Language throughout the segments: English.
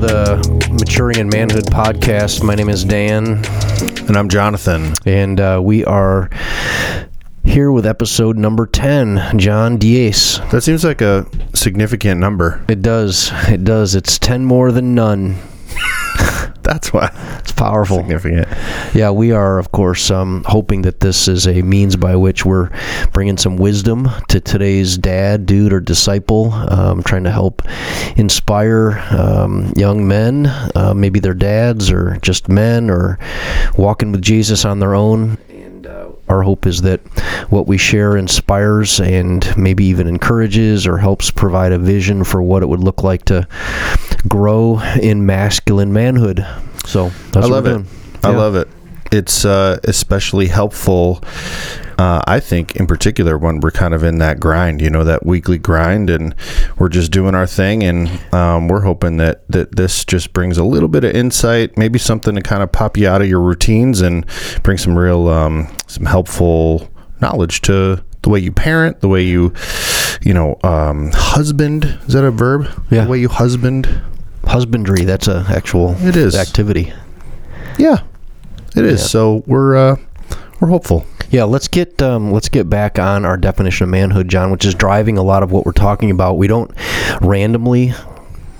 to the Maturing in Manhood podcast. My name is Dan. And I'm Jonathan. And uh, we are here with episode number 10, John Diaz. That seems like a significant number. It does. It does. It's 10 more than none. That's why it's powerful. Significant. Yeah, we are, of course, um, hoping that this is a means by which we're bringing some wisdom to today's dad, dude, or disciple, um, trying to help inspire um, young men, uh, maybe their dads or just men, or walking with Jesus on their own And our hope is that what we share inspires and maybe even encourages or helps provide a vision for what it would look like to grow in masculine manhood. So I love it. I love it. It's uh, especially helpful uh, I think, in particular, when we're kind of in that grind, you know, that weekly grind, and we're just doing our thing, and um, we're hoping that that this just brings a little bit of insight, maybe something to kind of pop you out of your routines and bring some real, um, some helpful knowledge to the way you parent, the way you, you know, um, husband. Is that a verb? Yeah. The way you husband. Husbandry. That's a actual. It is activity. Yeah, it is. Yeah. So we're uh, we're hopeful. Yeah, let's get um, let's get back on our definition of manhood, John, which is driving a lot of what we're talking about. We don't randomly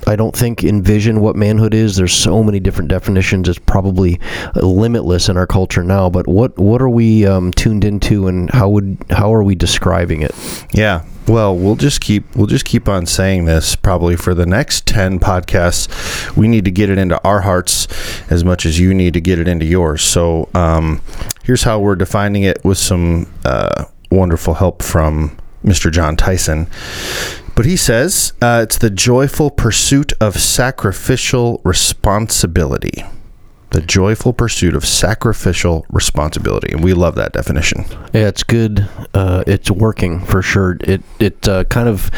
I don't think envision what manhood is. There's so many different definitions. It's probably limitless in our culture now. But what what are we um, tuned into, and how would how are we describing it? Yeah. Well, we'll just keep we'll just keep on saying this probably for the next 10 podcasts. We need to get it into our hearts as much as you need to get it into yours. So, um, here's how we're defining it with some uh, wonderful help from Mr. Jon Tyson. But he says uh, it's the joyful pursuit of sacrificial responsibility. The joyful pursuit of sacrificial responsibility, and we love that definition. Yeah, it's good. Uh, it's working for sure. It it uh, kind of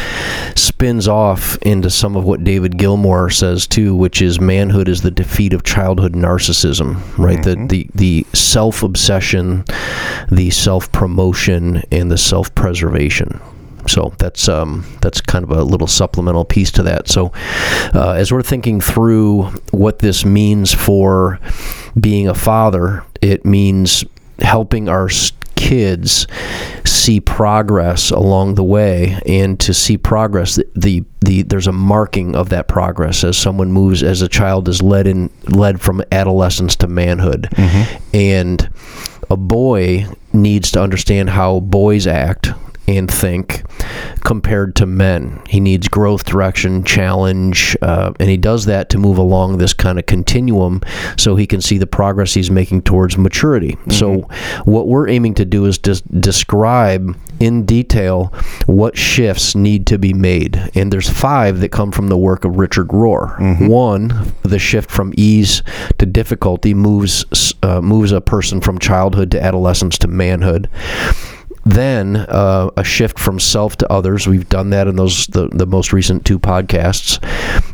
spins off into some of what David gilmore says too, which is manhood is the defeat of childhood narcissism. Right, mm-hmm. the the the self obsession, the self promotion, and the self preservation. So that's um, that's kind of a little supplemental piece to that. So uh, as we're thinking through what this means for being a father, it means helping our kids see progress along the way and to see progress the, the, the there's a marking of that progress as someone moves as a child is led in led from adolescence to manhood mm-hmm. and a boy needs to understand how boys act and think compared to men. He needs growth, direction, challenge, uh, and he does that to move along this kind of continuum so he can see the progress he's making towards maturity. Mm-hmm. So, what we're aiming to do is just describe in detail what shifts need to be made. And there's five that come from the work of Richard Rohr. Mm-hmm. One, the shift from ease to difficulty moves uh, moves a person from childhood to adolescence to manhood then uh, a shift from self to others. We've done that in those the, the most recent two podcasts.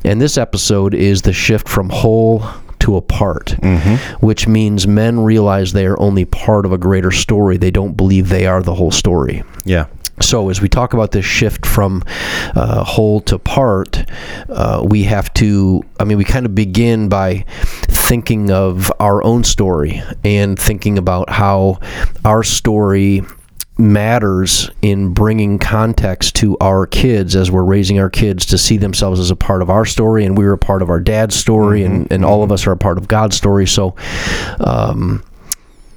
And this episode is the shift from whole to a part, mm-hmm. which means men realize they are only part of a greater story. They don't believe they are the whole story. Yeah. So, as we talk about this shift from uh, whole to part, uh, we have to, I mean, we kind of begin by thinking of our own story and thinking about how our story matters in bringing context to our kids as we're raising our kids to see themselves as a part of our story and we're a part of our dad's story mm-hmm. and, and all of us are a part of God's story. So, um,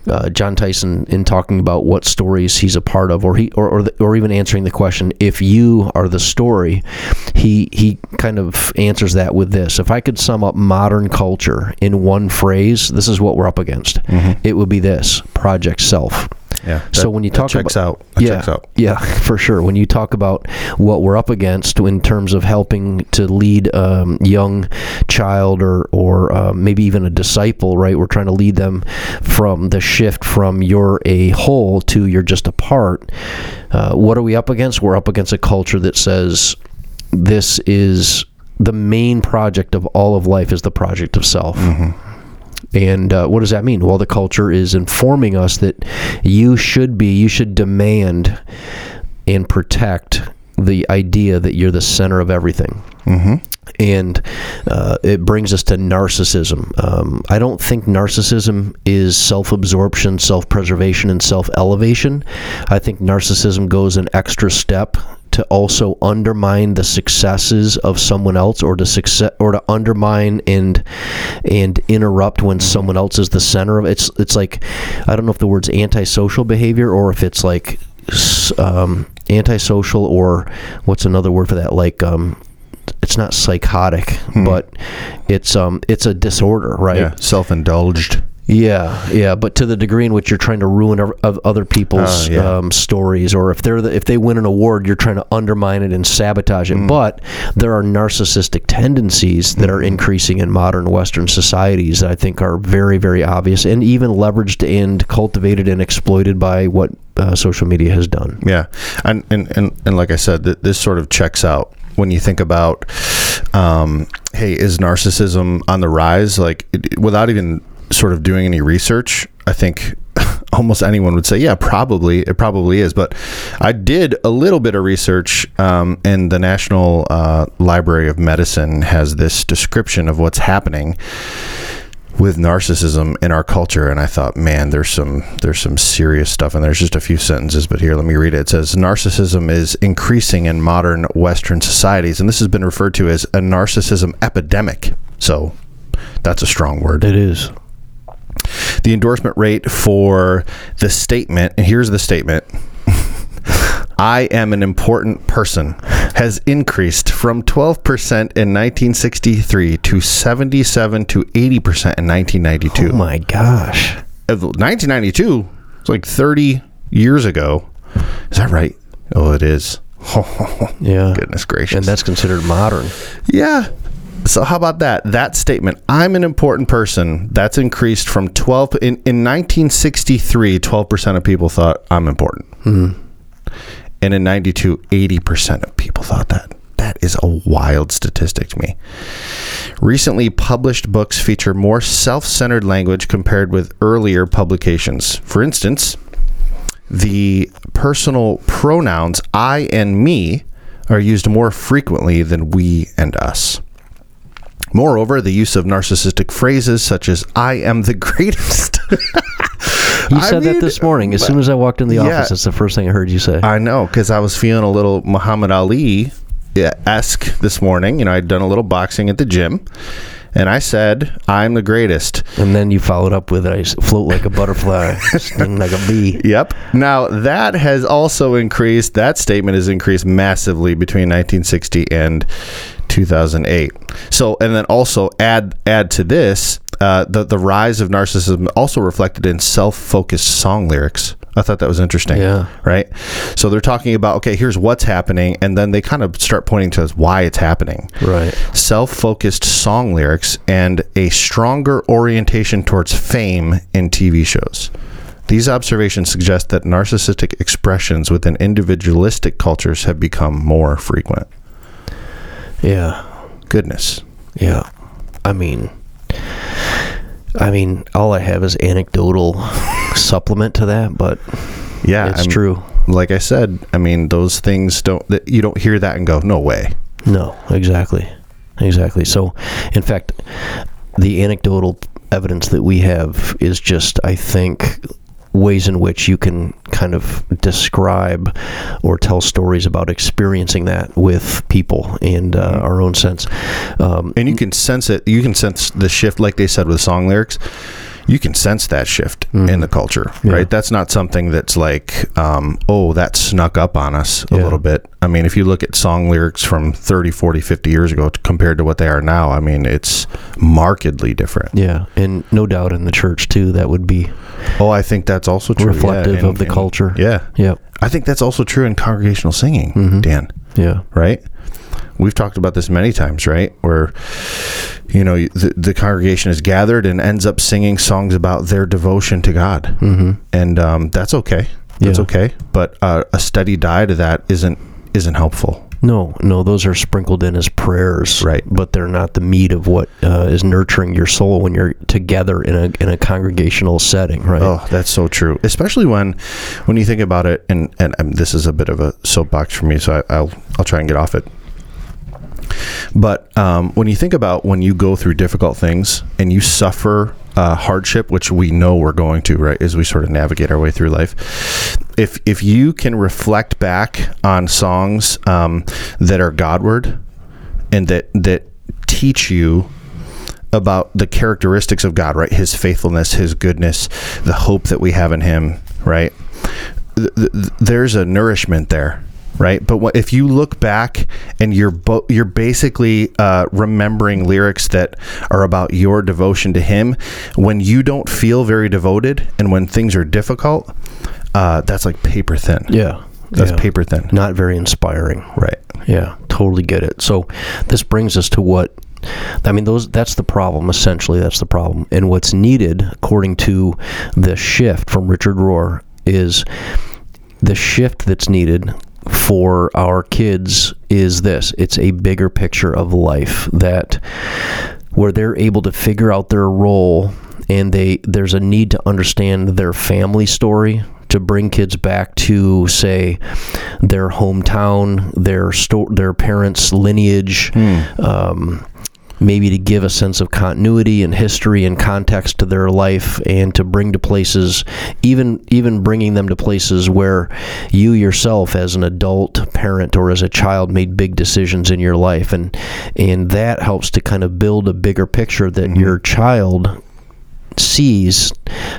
uh, Jon Tyson in talking about what stories he's a part of, or he, or or, the, or even answering the question, if you are the story, he he kind of answers that with this: If I could sum up modern culture in one phrase, this is what we're up against. Mm-hmm. It would be this: Project Self. Yeah. That, so when you talk checks about, out. That yeah, checks out. yeah, for sure. When you talk about what we're up against in terms of helping to lead a um, young child or or uh, maybe even a disciple, right? We're trying to lead them from the shift from you're a whole to you're just a part. Uh, what are we up against? We're up against a culture that says this is the main project of all of life is the project of self. Mm-hmm and uh, what does that mean? Well, the culture is informing us that you should be, you should demand and protect the idea that you're the center of everything. Mm-hmm. And uh, it brings us to narcissism. Um, I don't think narcissism is self absorption, self preservation, and self elevation. I think narcissism goes an extra step to also undermine the successes of someone else or to success or to undermine and and interrupt when someone else is the center of it's it's like I don't know if the word's antisocial behavior or if it's like um, antisocial or what's another word for that? Like um, it's not psychotic but it's um it's a disorder right? Yeah, self-indulged. Yeah, yeah, but to the degree in which you're trying to ruin of other people's Oh, yeah. um, stories, or if they're the, if they win an award, you're trying to undermine it and sabotage it. Mm. But there are narcissistic tendencies that are increasing in modern Western societies that I think are very, very obvious, and even leveraged and cultivated and exploited by what uh, social media has done. Yeah, and and and, and like I said, th- this sort of checks out when you think about, um, hey, is narcissism on the rise? Like, it, without even sort of doing any research, I think almost anyone would say, yeah, probably it probably is. But I did a little bit of research, um, and the National uh, Library of Medicine has this description of what's happening with narcissism in our culture. And I thought man there's some there's some serious stuff and there's just a few sentences but here let me read it. It says narcissism is increasing in modern western societies and this has been referred to as a narcissism epidemic. So that's a strong word. It is. The endorsement rate for the statement, and here's the statement I am an important person, has increased from 12% in 1963 to 77 to 80% in 1992. Oh my gosh. 1992, it's like 30 years ago. Is that right? Oh, it is. Yeah. Goodness gracious. And that's considered modern. Yeah. So how about that? That statement, I'm an important person, that's increased from 12 in, in 1963, 12% of people thought I'm important. Hmm. And in 92, 80% of people thought that. That is a wild statistic to me. Recently published books feature more self-centered language compared with earlier publications. For instance, the personal pronouns I and me are used more frequently than we and us. Moreover, the use of narcissistic phrases such as I am the greatest. You I said mean, that this morning. As soon as I walked in the yeah. office, that's the first thing I heard you say. I know, because I was feeling a little Muhammad Ali esque this morning. You know, I'd done a little boxing at the gym. And I said, I'm the greatest. and then you followed up with I float like a butterfly, sting like a bee. Yep. Now that has also increased. That statement has increased massively between 1960 and 2008. So, and then also add add to this uh, the the rise of narcissism also reflected in self-focused song lyrics. I thought that was interesting. Yeah. Right. So they're talking about okay, here's what's happening, and then they kind of start pointing to why it's happening Right. self focused song lyrics, and a stronger orientation towards fame in TV shows. These observations suggest that narcissistic expressions within individualistic cultures have become more frequent. Yeah. Goodness. Yeah. I mean, I mean, all I have is anecdotal supplement to that, but Yeah, it's I'm- true. Like I said, I mean, those things don't, you don't hear that and go, no way. No, exactly. Exactly. So, in fact, the anecdotal evidence that we have is just, I think, ways in which you can kind of describe or tell stories about experiencing that with people and uh, our own sense. Um, And you can sense it. You can sense the shift, like they said with song lyrics. You can sense that shift in the culture, Mm-hmm. Yeah. right? That's not something that's like, um, oh, that snuck up on us a Yeah. little bit. I mean, if you look at song lyrics from 30, 40, 50 years ago compared to what they are now, I mean, it's markedly different. yeah, and no doubt in the church too, that would be Oh, I think that's also true. yeah, reflective of the in- culture. Yeah. Yep. I think that's also true in congregational singing, Mhm. Dan. Yeah. right? We've talked about this many times, right? Where you know the, the congregation is gathered and ends up singing songs about their devotion to God, Mm-hmm. and um, that's okay. That's Yeah. okay. But uh, a steady diet of that isn't isn't helpful. No, no, those are sprinkled in as prayers, Right. But they're not the meat of what uh, is nurturing your soul when you're together in a in a congregational setting, right? Oh, that's so true. Especially when, when you think about it, and and, um this is a bit of a soapbox for me, so I, I'll I'll try and get off it. But um, when you think about when you go through difficult things and you suffer uh, hardship, which we know we're going to, right, as we sort of navigate our way through life, if if you can reflect back on songs um, that are Godward and that that teach you about the characteristics of God, right? His faithfulness, His goodness, the hope that we have in Him, right? Th- th- there's a nourishment there, right? But what, if you look back and you're bo- you're basically uh, remembering lyrics that are about your devotion to Him, when you don't feel very devoted and when things are difficult, uh, that's like paper thin. yeah, That's yeah. paper thin, Not very inspiring. right? Yeah, totally get it. So this brings us to what I mean those that's the problem essentially that's the problem. And what's needed according to the shift from Richard Rohr is the shift that's needed for our kids is this. It's a bigger picture of life that where they're able to figure out their role and they there's a need to understand their family story to bring kids back to say their hometown their sto- their parents lineage um, maybe to give a sense of continuity and history and context to their life and to bring to places even even bringing them to places where you yourself as an adult parent or as a child made big decisions in your life. And and that helps to kind of build a bigger picture that mm-hmm. your child sees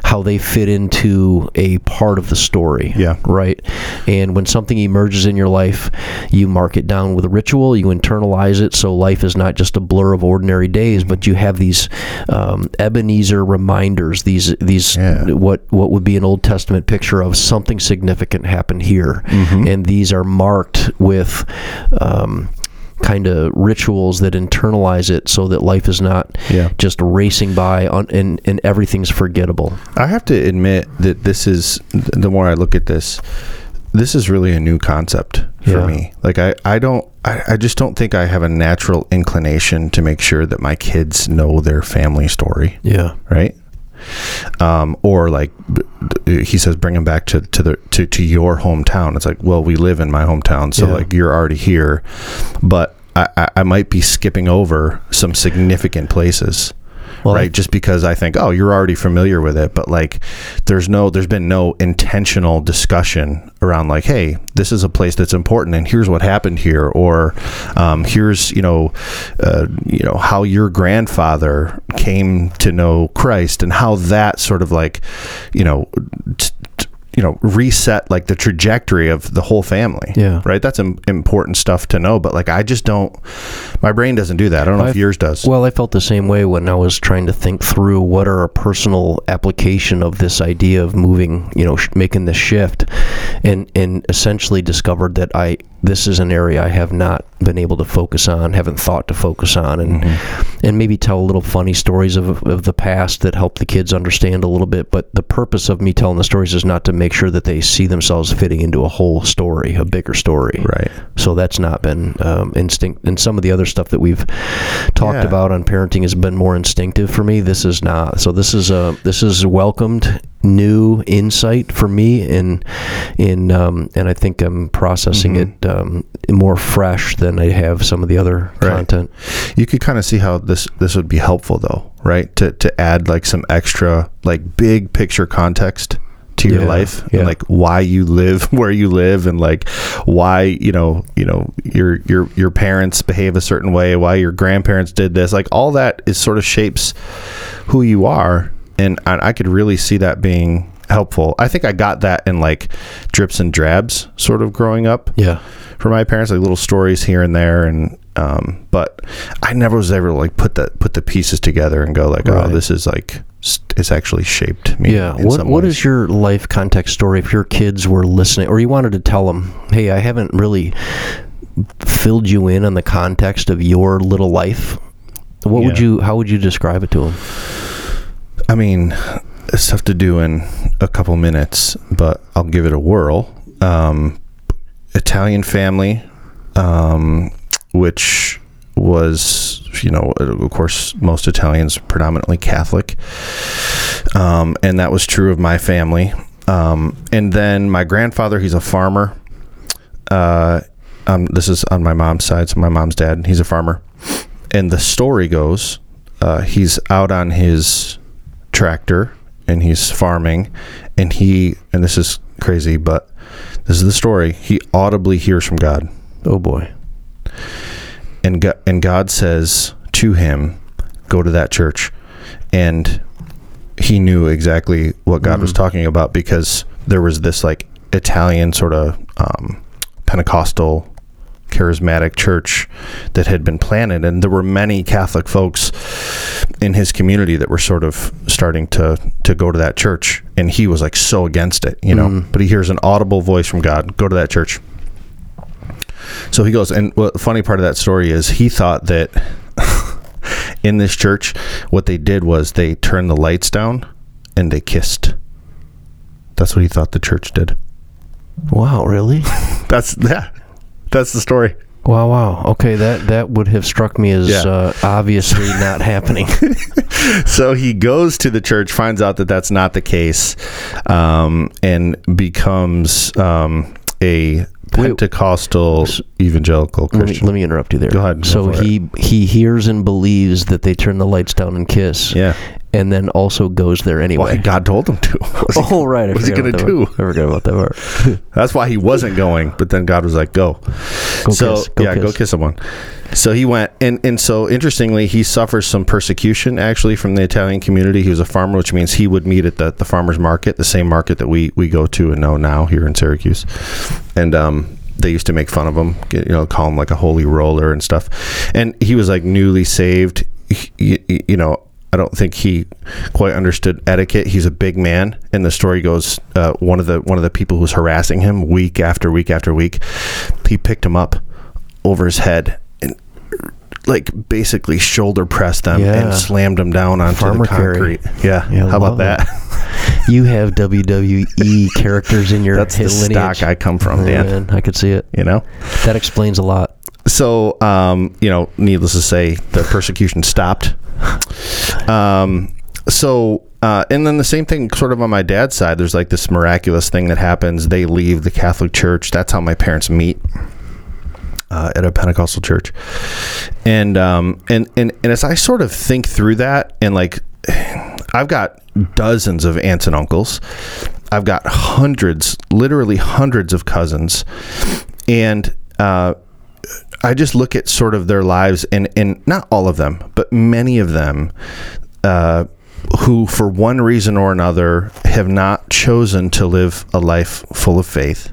how they fit into a part of the story. Yeah. Right. And when something emerges in your life, you mark it down with a ritual, you internalize it so life is not just a blur of ordinary days, but you have these um, Ebenezer reminders, these these Yeah. what what would be an Old Testament picture of something significant happened here. Mm-hmm. And these are marked with um, kind of rituals that internalize it so that life is not Yeah. just racing by on, and, and everything's forgettable. I have to admit that this is the more I look at this, this is really a new concept for Yeah. me. Like I, I don't I, I just don't think I have a natural inclination to make sure that my kids know their family story, Yeah. right? Um, or like he says, bring him back to, to the to, to your hometown. It's like, well, we live in my hometown, so Yeah. like you're already here, but I, I, I might be skipping over some significant places Well, right? Just because I think, oh, you're already familiar with it, but like, there's no, there's been no intentional discussion around like, hey, this is a place that's important, and here's what happened here, or um, here's you know, uh, you know how your grandfather came to know Christ, and how that sort of like, you know. T- you know, reset like the trajectory of the whole family. Yeah. Right. That's Im- important stuff to know. But like, I just don't, my brain doesn't do that. I don't know if I've- yours does. Well, I felt the same way when I was trying to think through what are a personal application of this idea of moving, you know, sh- making the shift, and and essentially discovered that I this is an area I have not been able to focus on, haven't thought to focus on, and and maybe tell little funny stories of of the past that help the kids understand a little bit. But the purpose of me telling the stories is not to make sure that they see themselves fitting into a whole story, a bigger story. right. So that's not been um, instinct. And some of the other stuff that we've talked Yeah. about on parenting has been more instinctive for me. This is not. So this is a this is welcomed new insight for me, and in um, and I think I'm processing it um, more fresh than I have some of the other Right. content. you could kind of see how this this would be helpful though right to to add like some extra like big picture context to your Yeah, life yeah. and like why you live where you live and like why you know you know your your your parents behave a certain way why your grandparents did this like all that is sort of shapes who you are and I, I could really see that being helpful i think i got that in like drips and drabs sort of growing up Yeah. for my parents, like little stories here and there, and um, but I never was ever like put the put the pieces together and go like, Right. oh, this is like it's actually shaped me. Yeah. in What What is your life context story if your kids were listening, or you wanted to tell them, "Hey, I haven't really filled you in on the context of your little life." What would you? How would you describe it to them? I mean, it's tough to do in a couple minutes, but I'll give it a whirl. Um, Italian family, um, which was, you know, of course, most Italians predominantly Catholic, um, and that was true of my family. Um, and then my grandfather, he's a farmer. Uh, um, this is on my mom's side, so my mom's dad, he's a farmer. And the story goes, uh, he's out on his tractor and he's farming, and he, and this is crazy, but this is the story. He audibly hears from God, Oh boy. and God, and God says to him, "Go to that church," and he knew exactly what God was talking about because there was this like Italian sort of um, Pentecostal charismatic church that had been planted and there were many catholic folks in his community that were sort of starting to to go to that church. And he was like so against it you know? Mm-hmm. But he hears an audible voice from god go to that church. So he goes and what the funny part of that story is he thought that in this church what they did was they turned the lights down and they kissed. That's what he thought the church did. Wow, really? that's yeah. That's the story Wow, wow. Okay, that that would have struck me as Yeah. uh, obviously not happening. so he goes to the church, finds out that that's not the case, um, and becomes um, a Pentecostal evangelical let, me, Christian. let me interrupt you there. Go ahead, go So it. he he hears and believes that they turn the lights down and kiss. yeah. And then also goes there anyway. Well, God told him to. He- Oh right, I what's he gonna do? that part. I forgot about that part. That's why he wasn't going, but then God was like, "Go." Go so kiss, go yeah, go kiss. kiss someone. So he went, and and so interestingly, he suffers some persecution actually from the Italian community. He was a farmer, which means he would meet at the the farmers market, the same market that we we go to and know now here in Syracuse, and um. They used to make fun of him, you know, call him like a holy roller and stuff. And he was like newly saved. You know, I don't think he quite understood etiquette. He's a big man, and the story goes uh, one of the one of the people who's harassing him week after week after week, he picked him up over his head and like basically shoulder pressed them Yeah. and slammed them down onto Farmer the concrete. Yeah, Yeah, how about it. that? You have WWE characters in your That's the lineage. stock I come from, Yeah, Dan. man, I could see it. You know. That explains a lot. So um, you know, needless to say, the persecution stopped. Um, so uh, and then the same thing, sort of on my dad's side. There's like this miraculous thing that happens. They leave the Catholic Church. That's how my parents meet. Uh, at a Pentecostal church, and um, and and and as I sort of think through that, and like, I've got dozens of aunts and uncles, I've got hundreds, literally hundreds of cousins, and uh, I just look at sort of their lives, and and not all of them, but many of them, uh, who for one reason or another have not chosen to live a life full of faith.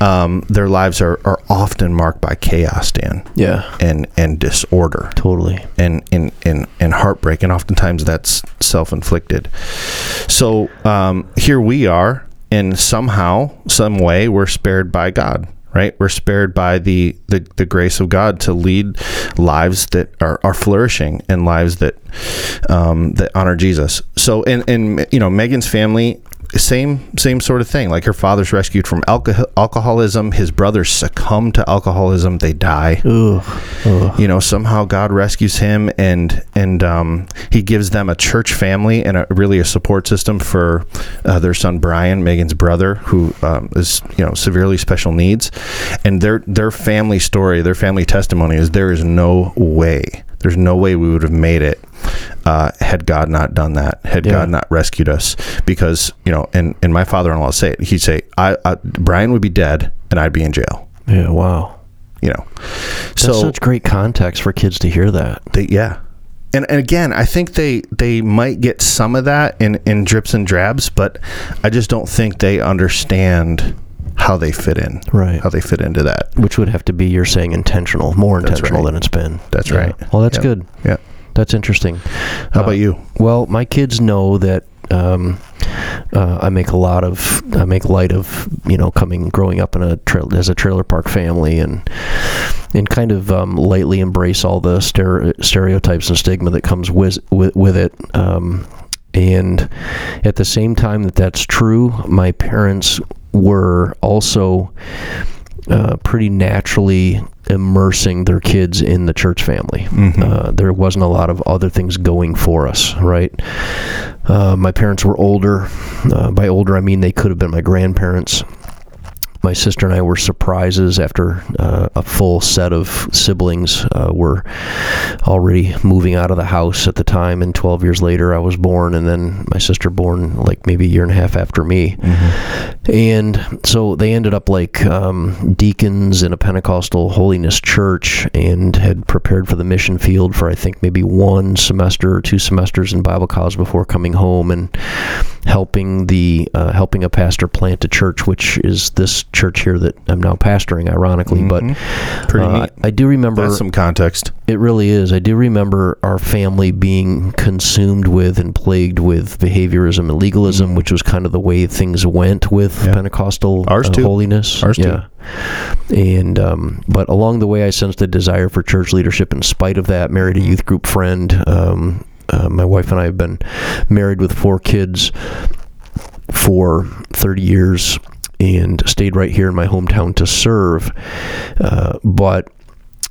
Um, their lives are, are often marked by chaos, Dan, Yeah, and and disorder totally. and and and, and heartbreak, and oftentimes that's self inflicted. So um, here we are, and somehow, some way, we're spared by God. Right, we're spared by the, the, the grace of God to lead lives that are, are flourishing and lives that um, that honor Jesus. So, and and you know, Megan's family, same same sort of thing. Like her father's rescued from alcohol, alcoholism. His brothers succumb to alcoholism. They die you know somehow god rescues him and and um, he gives them a church family and a, really a support system for uh, their son brian megan's brother who um, is you know severely special needs and their their family story their family testimony is there is no way there's no way we would have made it uh, had God not done that, had Yeah. God not rescued us, because you know, and and my father-in-law would say it. He'd say, "I, I Brian would be dead, and I'd be in jail." Yeah. Wow. You know, That's so such great context for kids to hear that. they yeah and, and again i think they they might get some of that in in drips and drabs but i just don't think they understand how they fit in Right. how they fit into that Which would have to be, you're saying, intentional, more intentional right. than it's been. That's Yeah. right. Well, that's Yep. good. yeah That's interesting. how Uh, about you Well, my kids know that um, uh, I make a lot of I make light of you know coming growing up in a tra- as a trailer park family and and kind of um, lightly embrace all the stere- stereotypes and stigma that comes with with, with it. Um, and at the same time that that's true, my parents were also uh, pretty naturally immersing their kids in the church family. Uh, there wasn't a lot of other things going for us, right? Uh, my parents were older. Uh, by older, I mean they could have been my grandparents my sister and I were surprises after uh, a full set of siblings uh, were already moving out of the house at the time. And 12 years later, I was born, and then my sister born like maybe a year and a half after me. And so they ended up like um, deacons in a Pentecostal holiness church and had prepared for the mission field for I think maybe one semester or two semesters in Bible college before coming home and helping the uh, helping a pastor plant a church, which is this church here that I'm now pastoring, ironically. But Pretty uh, neat. I do remember That's some context. it really is. I do remember our family being consumed with and plagued with behaviorism and legalism, which was kind of the way things went with Mm-hmm. Yeah. Pentecostal Ours uh, too. holiness. Ours too. yeah. And um, but along the way, I sensed a desire for church leadership. In spite of that, married a youth group friend. Um, uh, my wife and I have been married with four kids for 30 years and stayed right here in my hometown to serve. Uh, but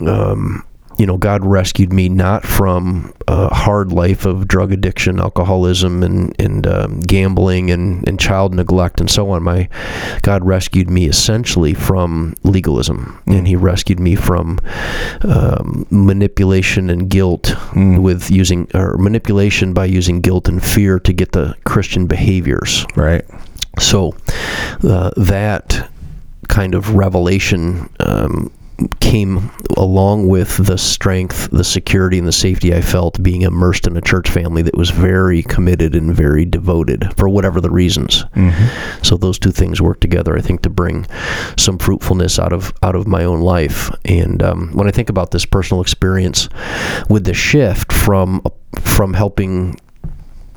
um, you know, God rescued me not from a hard life of drug addiction, alcoholism, and and um, gambling and, and child neglect and so on. My God rescued me essentially from legalism, and He rescued me from um, manipulation and guilt with using or manipulation by using guilt and fear to get the Christian behaviors. Right. So uh, that kind of revelation um, came along with the strength, the security, and the safety I felt being immersed in a church family that was very committed and very devoted for whatever the reasons. So those two things work together, I think, to bring some fruitfulness out of out of my own life. And um, when I think about this personal experience with the shift from from helping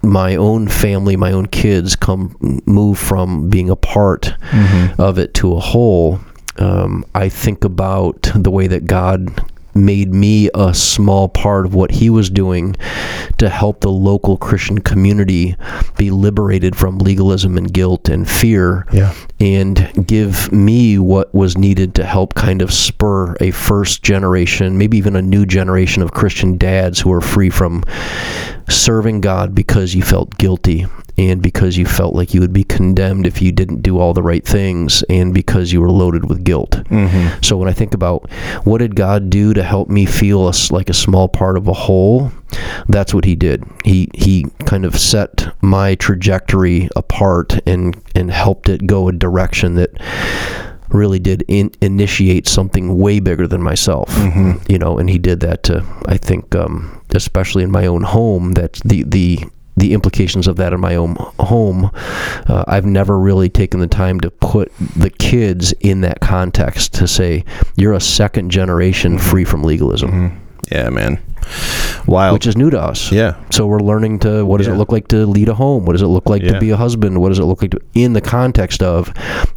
my own family, my own kids come move from being a part of it to a whole. Um, I think about the way that God made me a small part of what he was doing to help the local Christian community be liberated from legalism and guilt and fear Yeah. and give me what was needed to help kind of spur a first generation, maybe even a new generation of Christian dads who are free from serving God because you felt guilty and because you felt like you would be condemned if you didn't do all the right things and because you were loaded with guilt. Mm-hmm. So when I think about what did God do to help me feel a like a small part of a whole, that's what he did. He he kind of set my trajectory apart and and helped it go a direction that really did in, initiate something way bigger than myself. You know and he did that to i think um, especially in my own home that the the the implications of that in my own home uh, i've never really taken the time to put the kids in that context to say you're a second generation free from legalism. Yeah, man. Wild. which is new to us yeah. so we're learning to what does Yeah. it look like to lead a home? What does it look like Yeah. to be a husband? What does it look like to in the context of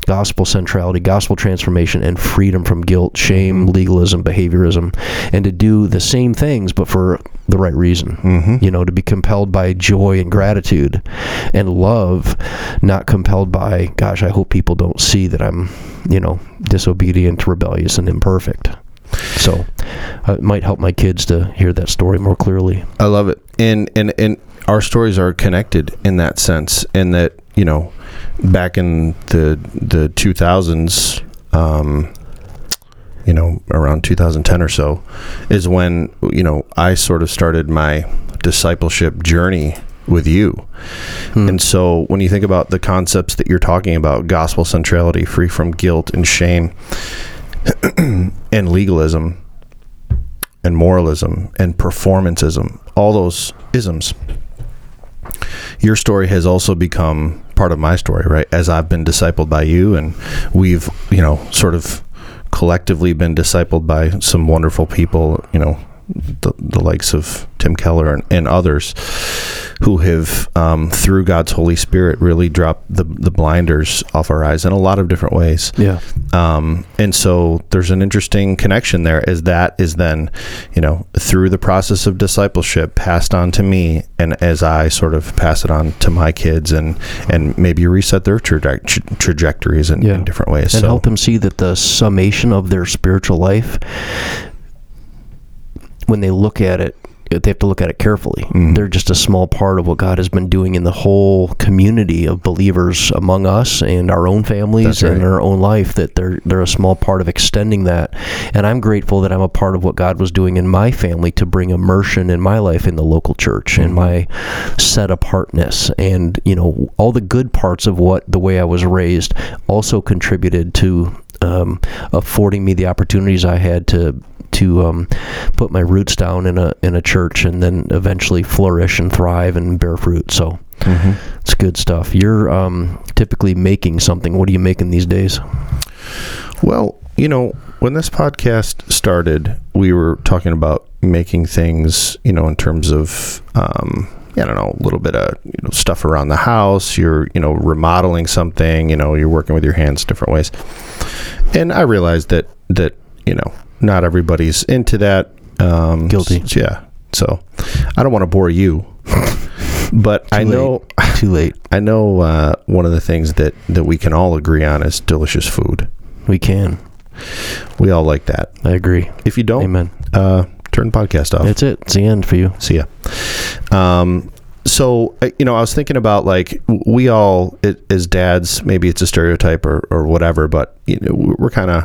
gospel centrality, gospel transformation, and freedom from guilt, shame, legalism, behaviorism, and to do the same things but for the right reason. Mm-hmm. You know, to be compelled by joy and gratitude and love, not compelled by, gosh, I hope people don't see that I'm, you know, disobedient, rebellious, and imperfect. So uh, it might help my kids to hear that story more clearly. I love it. And and and our stories are connected in that sense in that, you know, back in the the 2000s um you know, around 2010 or so is when, you know, I sort of started my discipleship journey with you. And so when you think about the concepts that you're talking about, gospel centrality, free from guilt and shame and legalism, and moralism and performanceism, all those isms. Your story has also become part of my story, right? As I've been discipled by you, and we've, you know, sort of collectively been discipled by some wonderful people, you know, the, the likes of Tim Keller and, and others. Who have, um, through God's Holy Spirit, really dropped the, the blinders off our eyes in a lot of different ways. Yeah. Um, and so there's an interesting connection there as that is then, you know, through the process of discipleship passed on to me and as I sort of pass it on to my kids and, and maybe reset their traje- tra- trajectories in, Yeah. in different ways. and so help them see that the summation of their spiritual life when they look at it they have to look at it carefully. Mhm. They're just a small part of what God has been doing in the whole community of believers among us and our own families That's and our own life. That they're they're a small part of extending that. And I'm grateful that I'm a part of what God was doing in my family to bring immersion in my life in the local church and my set apartness and you know all the good parts of what the way I was raised also contributed to um, affording me the opportunities I had to to um, put my roots down in a in a church and then eventually flourish and thrive and bear fruit. So Mhm. it's good stuff. You're um, typically making something. What are you making these days? Well, you know, when this podcast started, we were talking about making things, you know, in terms of, um, I don't know, a little bit of you know, stuff around the house. You're, you know, remodeling something. You know, you're working with your hands different ways. And I realized that that you know, not everybody's into that. Um, Guilty. s- yeah. So I don't want to bore you, but I late. know Too late. I know uh, one of the things that that we can all agree on is delicious food. We can. We all like that. I agree. If you don't, Amen. uh, turn the podcast off. That's it. It's the end for you. See ya. Um, so uh, you know, I was thinking about like we all it, as dads, maybe it's a stereotype or, or whatever, but you know, we- we're kind of,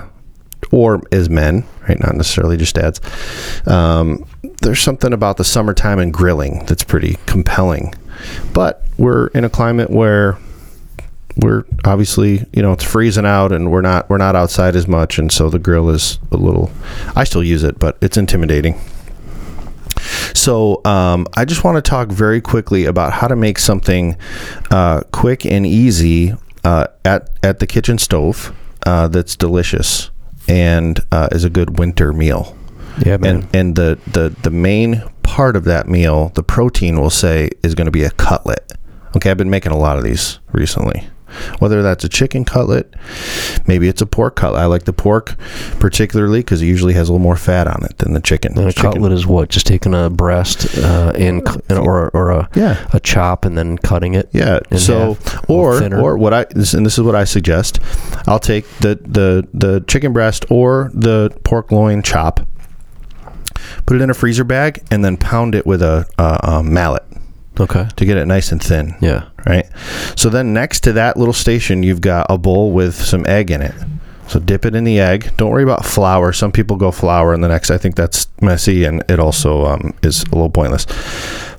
or as men, right? Not necessarily just dads. Um, there's something about the summertime and grilling that's pretty compelling, but we're in a climate where we're obviously you know it's freezing out and we're not we're not outside as much and so the grill is a little i still use it but it's intimidating so um, I just want to talk very quickly about how to make something uh, quick and easy uh, at at the kitchen stove uh, that's delicious and uh, is a good winter meal. Yeah, man. And and the, the the main part of that meal, the protein, will say is going to be a cutlet. Okay, I've been making a lot of these recently. Whether that's a chicken cutlet, maybe it's a pork cutlet. I like the pork particularly because it usually has a little more fat on it than the chicken. and a Chicken- cutlet is what? Just taking a breast uh, and cu- or or a Yeah. a chop and then cutting it. Yeah. So, half, or or what I this, and this is what I suggest. I'll take the the the chicken breast or the pork loin chop, put it in a freezer bag, and then pound it with a, a, a mallet Okay. to get it nice and thin. Yeah. Right. So then next to that little station, you've got a bowl with some egg in it. So dip it in the egg. Don't worry about flour. Some people go flour in the next. I think that's messy and it also um, is a little pointless.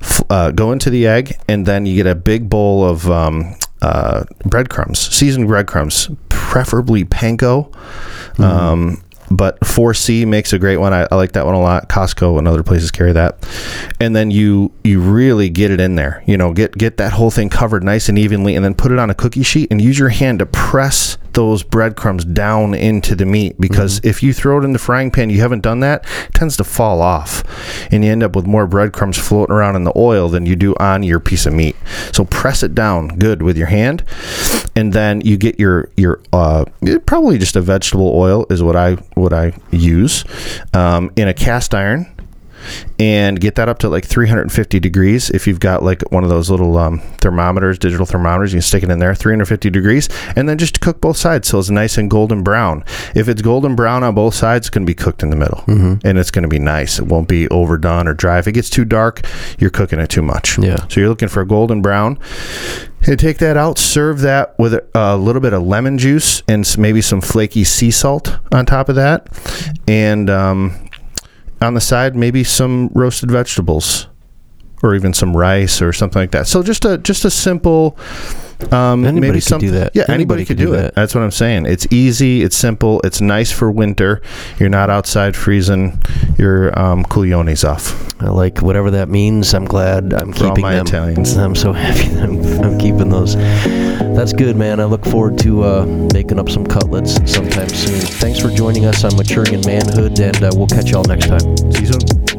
F- uh, go into the egg and then you get a big bowl of um, uh, breadcrumbs, seasoned breadcrumbs, preferably panko. Um, but 4C makes a great one. I, I like that one a lot. Costco and other places carry that. And then you you really get it in there. You know, get get that whole thing covered nice and evenly, and then put it on a cookie sheet and use your hand to press those breadcrumbs down into the meat. Because if you throw it in the frying pan, you haven't done that, it tends to fall off, and you end up with more breadcrumbs floating around in the oil than you do on your piece of meat. So press it down good with your hand, and then you get your your uh, probably just a vegetable oil is what I what I use um, in a cast iron and get that up to like 350 degrees. If you've got like one of those little um, thermometers, digital thermometers, you can stick it in there, 350 degrees, and then just cook both sides so it's nice and golden brown. If it's golden brown on both sides, it's going to be cooked in the middle, and it's going to be nice. It won't be overdone or dry. If it gets too dark, you're cooking it too much. Yeah. So you're looking for a golden brown. And take that out, serve that with a, a little bit of lemon juice and maybe some flaky sea salt on top of that. And um, on the side, maybe some roasted vegetables or even some rice or something like that. So just a just a simple um, Anybody maybe could something, do that. Yeah, anybody, Anybody could could do, do it. that. That's what I'm saying. It's easy, it's simple, it's nice for winter. You're not outside freezing your um, coulones off. I like whatever that means. I'm glad I'm For all keeping my them. Italians. I'm so happy that I'm, I'm keeping those. That's good, man. I look forward to uh, making up some cutlets sometime soon. Thanks for joining us on Maturing in Manhood, and uh, we'll catch y'all next time. See you soon.